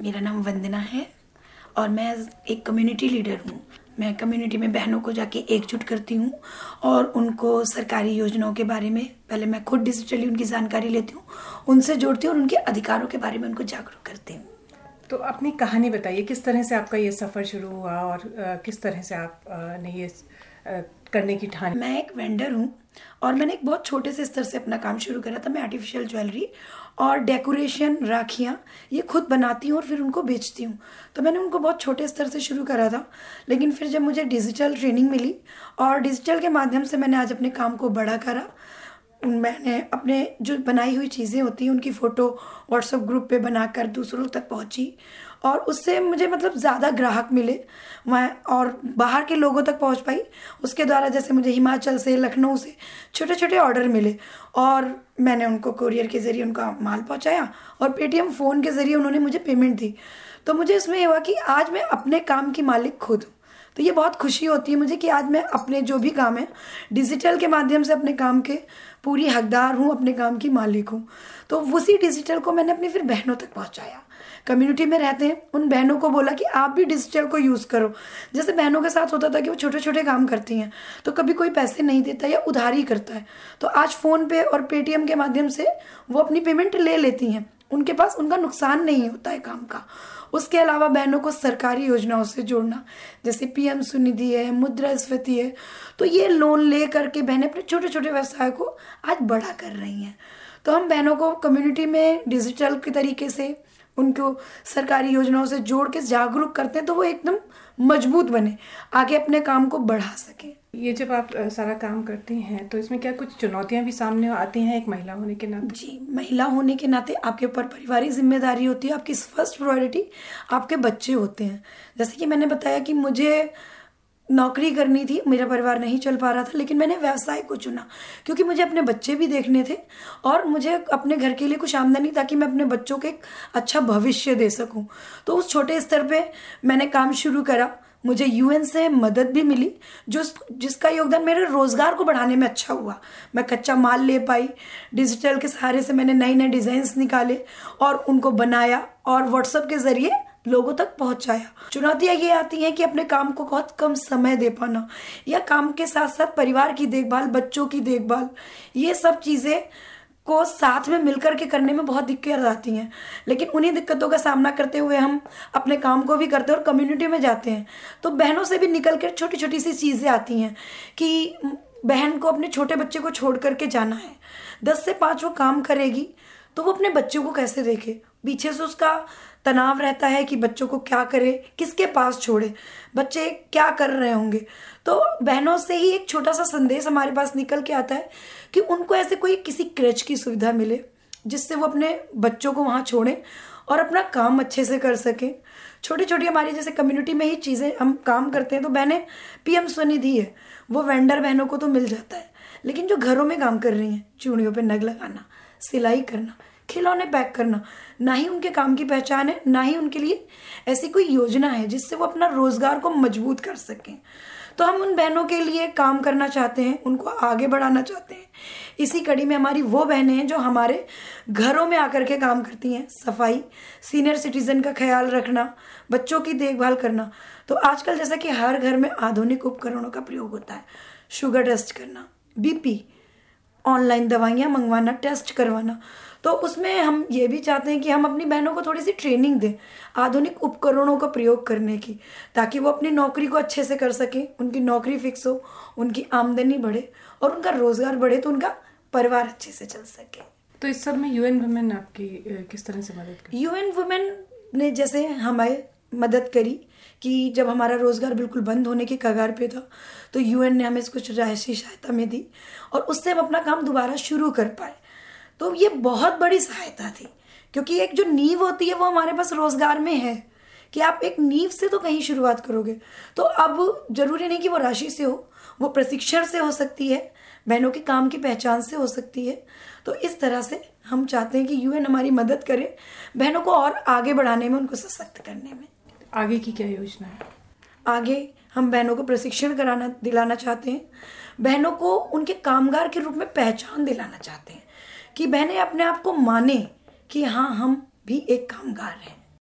मेरा नाम वंदना है और मैं एक कम्युनिटी लीडर हूँ। मैं कम्युनिटी में बहनों को जाके एकजुट करती हूँ और उनको सरकारी योजनाओं के बारे में पहले मैं खुद डिजिटली उनकी जानकारी लेती हूँ, उनसे जोड़ती हूँ और उनके अधिकारों के बारे में उनको जागरूक करती हूँ। तो अपनी कहानी बताइए, किस तरह से आपका ये सफ़र शुरू हुआ और किस तरह से आप ने ये करने की ठान मैं एक वेंडर हूँ और मैंने एक बहुत छोटे से स्तर से अपना काम शुरू करा था। मैं आर्टिफिशियल ज्वेलरी और डेकोरेशन राखियाँ, ये खुद बनाती हूँ और फिर उनको बेचती हूँ। तो मैंने उनको बहुत छोटे स्तर से शुरू करा था, लेकिन फिर जब मुझे डिजिटल ट्रेनिंग मिली और डिजिटल के माध्यम से मैंने आज अपने काम को बड़ा करा, मैंने अपने जो बनाई हुई चीज़ें होती हैं, उनकी फ़ोटो व्हाट्सएप ग्रुप पे बनाकर दूसरों तक पहुँची और उससे मुझे मतलब ज़्यादा ग्राहक मिले। मैं और बाहर के लोगों तक पहुँच पाई। उसके द्वारा जैसे मुझे हिमाचल से, लखनऊ से छोटे छोटे ऑर्डर मिले और मैंने उनको कुरियर के ज़रिए उनका माल पहुँचाया और पेटीएम फ़ोन के ज़रिए उन्होंने मुझे पेमेंट दी। तो मुझे इसमें यह हुआ कि आज मैं अपने काम की मालिक खुद हूँ। तो ये बहुत खुशी होती है मुझे कि आज मैं अपने जो भी काम है डिजिटल के माध्यम से अपने काम के पूरी हकदार हूँ, अपने काम की मालिक हूँ। तो उसी डिजिटल को मैंने अपनी फिर बहनों तक पहुँचाया। कम्युनिटी में रहते हैं, उन बहनों को बोला कि आप भी डिजिटल को यूज़ करो। जैसे बहनों के साथ होता था कि वो छोटे छोटे काम करती हैं तो कभी कोई पैसे नहीं देता या उधारी करता है। तो आज फ़ोन पे और पेटीएम के माध्यम से वो अपनी पेमेंट ले लेती हैं। उनके पास उनका नुकसान नहीं होता है काम का। उसके अलावा बहनों को सरकारी योजनाओं से जोड़ना, जैसे पीएम सुनिधि है, मुद्रा स्फीति है तो ये लोन ले करके बहनें अपने छोटे छोटे व्यवसाय को आज बड़ा कर रही हैं। तो हम बहनों को कम्युनिटी में डिजिटल के तरीके से, उनको सरकारी योजनाओं से जोड़ के जागरूक करते हैं तो वो एकदम मज़बूत बने, आगे अपने काम को बढ़ा सकें। ये जब आप सारा काम करते हैं तो इसमें क्या कुछ चुनौतियाँ भी सामने आती हैं एक महिला होने के नाते? जी, महिला होने के नाते आपके ऊपर पारिवारिक ज़िम्मेदारी होती है, आपकी फ़र्स्ट प्रायोरिटी आपके बच्चे होते हैं। जैसे कि मैंने बताया कि मुझे नौकरी करनी थी, मेरा परिवार नहीं चल पा रहा था, लेकिन मैंने व्यवसाय को चुना, क्योंकि मुझे अपने बच्चे भी देखने थे और मुझे अपने घर के लिए कुछ आमदनी ताकि मैं अपने बच्चों के एक अच्छा भविष्य दे सकूँ। तो उस छोटे स्तर पे मैंने काम शुरू करा मुझे यूएन से मदद भी मिली, जो जिसका योगदान मेरे रोज़गार को बढ़ाने में अच्छा हुआ। मैं कच्चा माल ले पाई, डिजिटल के सहारे से मैंने नए नए डिज़ाइंस निकाले और उनको बनाया और व्हाट्सएप के ज़रिए लोगों तक पहुँचाया। चुनौतियाँ ये आती हैं कि अपने काम को बहुत कम समय दे पाना या काम के साथ साथ परिवार की देखभाल, बच्चों की देखभाल, ये सब चीज़ें को साथ में मिलकर के करने में बहुत दिक्कत आती हैं। लेकिन उन्हीं दिक्कतों का सामना करते हुए हम अपने काम को भी करते हैं और कम्युनिटी में जाते हैं। तो बहनों से भी निकल कर छोटी छोटी सी चीज़ें आती हैं कि बहन को अपने छोटे बच्चे को छोड़ करके जाना है। दस से पाँच वो काम करेगी तो वो अपने बच्चों को कैसे देखे? पीछे से उसका तनाव रहता है कि बच्चों को क्या करे, किसके पास छोड़े? बच्चे क्या कर रहे होंगे? तो बहनों से ही एक छोटा सा संदेश हमारे पास निकल के आता है कि उनको ऐसे कोई किसी क्रच की सुविधा मिले, जिससे वो अपने बच्चों को वहाँ छोड़ें और अपना काम अच्छे से कर सकें। छोटी छोटी हमारी जैसे कम्युनिटी में ही चीज़ें हम काम करते हैं तो बहनें पीएम स्वनिधि है, वो वेंडर बहनों को तो मिल जाता है, लेकिन जो घरों में काम कर रही हैं, चूड़ियों पे नग लगाना सिलाई करना, खिलौने पैक करना, ना ही उनके काम की पहचान है, ना ही उनके लिए ऐसी कोई योजना है जिससे वो अपना रोज़गार को मज़बूत कर सकें। तो हम उन बहनों के लिए काम करना चाहते हैं, उनको आगे बढ़ाना चाहते हैं। इसी कड़ी में हमारी वो बहनें हैं जो हमारे घरों में आकर के काम करती हैं, सफ़ाई, सीनियर सिटीजन का ख्याल रखना, बच्चों की देखभाल करना। तो आजकल जैसा कि हर घर में आधुनिक उपकरणों का प्रयोग होता है, शुगर टेस्ट करना, बीपी ऑनलाइन दवाइयाँ मंगवाना टेस्ट करवाना। तो उसमें हम ये भी चाहते हैं कि हम अपनी बहनों को थोड़ी सी ट्रेनिंग दें आधुनिक उपकरणों का प्रयोग करने की ताकि वो अपनी नौकरी को अच्छे से कर सकें उनकी नौकरी फिक्स हो उनकी आमदनी बढ़े और उनका रोज़गार बढ़े तो उनका परिवार अच्छे से चल सके। तो इस सब में यूएन वुमेन आपकी किस तरह से मदद करी यूएन वुमेन ने जैसे हमें मदद करी कि जब हमारा रोज़गार बिल्कुल बंद होने के कगार पे था तो यूएन ने हमें कुछ राशि सहायता में दी और उससे हम अपना काम दोबारा शुरू कर पाए। तो ये बहुत बड़ी सहायता थी, क्योंकि एक जो नींव होती है वो हमारे पास रोज़गार में है कि आप एक नींव से तो कहीं शुरुआत करोगे। तो अब ज़रूरी नहीं कि वो राशि से हो, वो प्रशिक्षण से हो सकती है, बहनों के काम की पहचान से हो सकती है। तो इस तरह से हम चाहते हैं कि यूएन हमारी मदद करे, बहनों को और आगे बढ़ाने में, उनको सशक्त करने में। आगे की क्या योजना है? आगे हम बहनों को प्रशिक्षण कराना, दिलाना चाहते हैं। बहनों को उनके कामगार के रूप में पहचान दिलाना चाहते हैं कि बहनें अपने आप को माने कि हाँ हम भी एक कामगार हैं।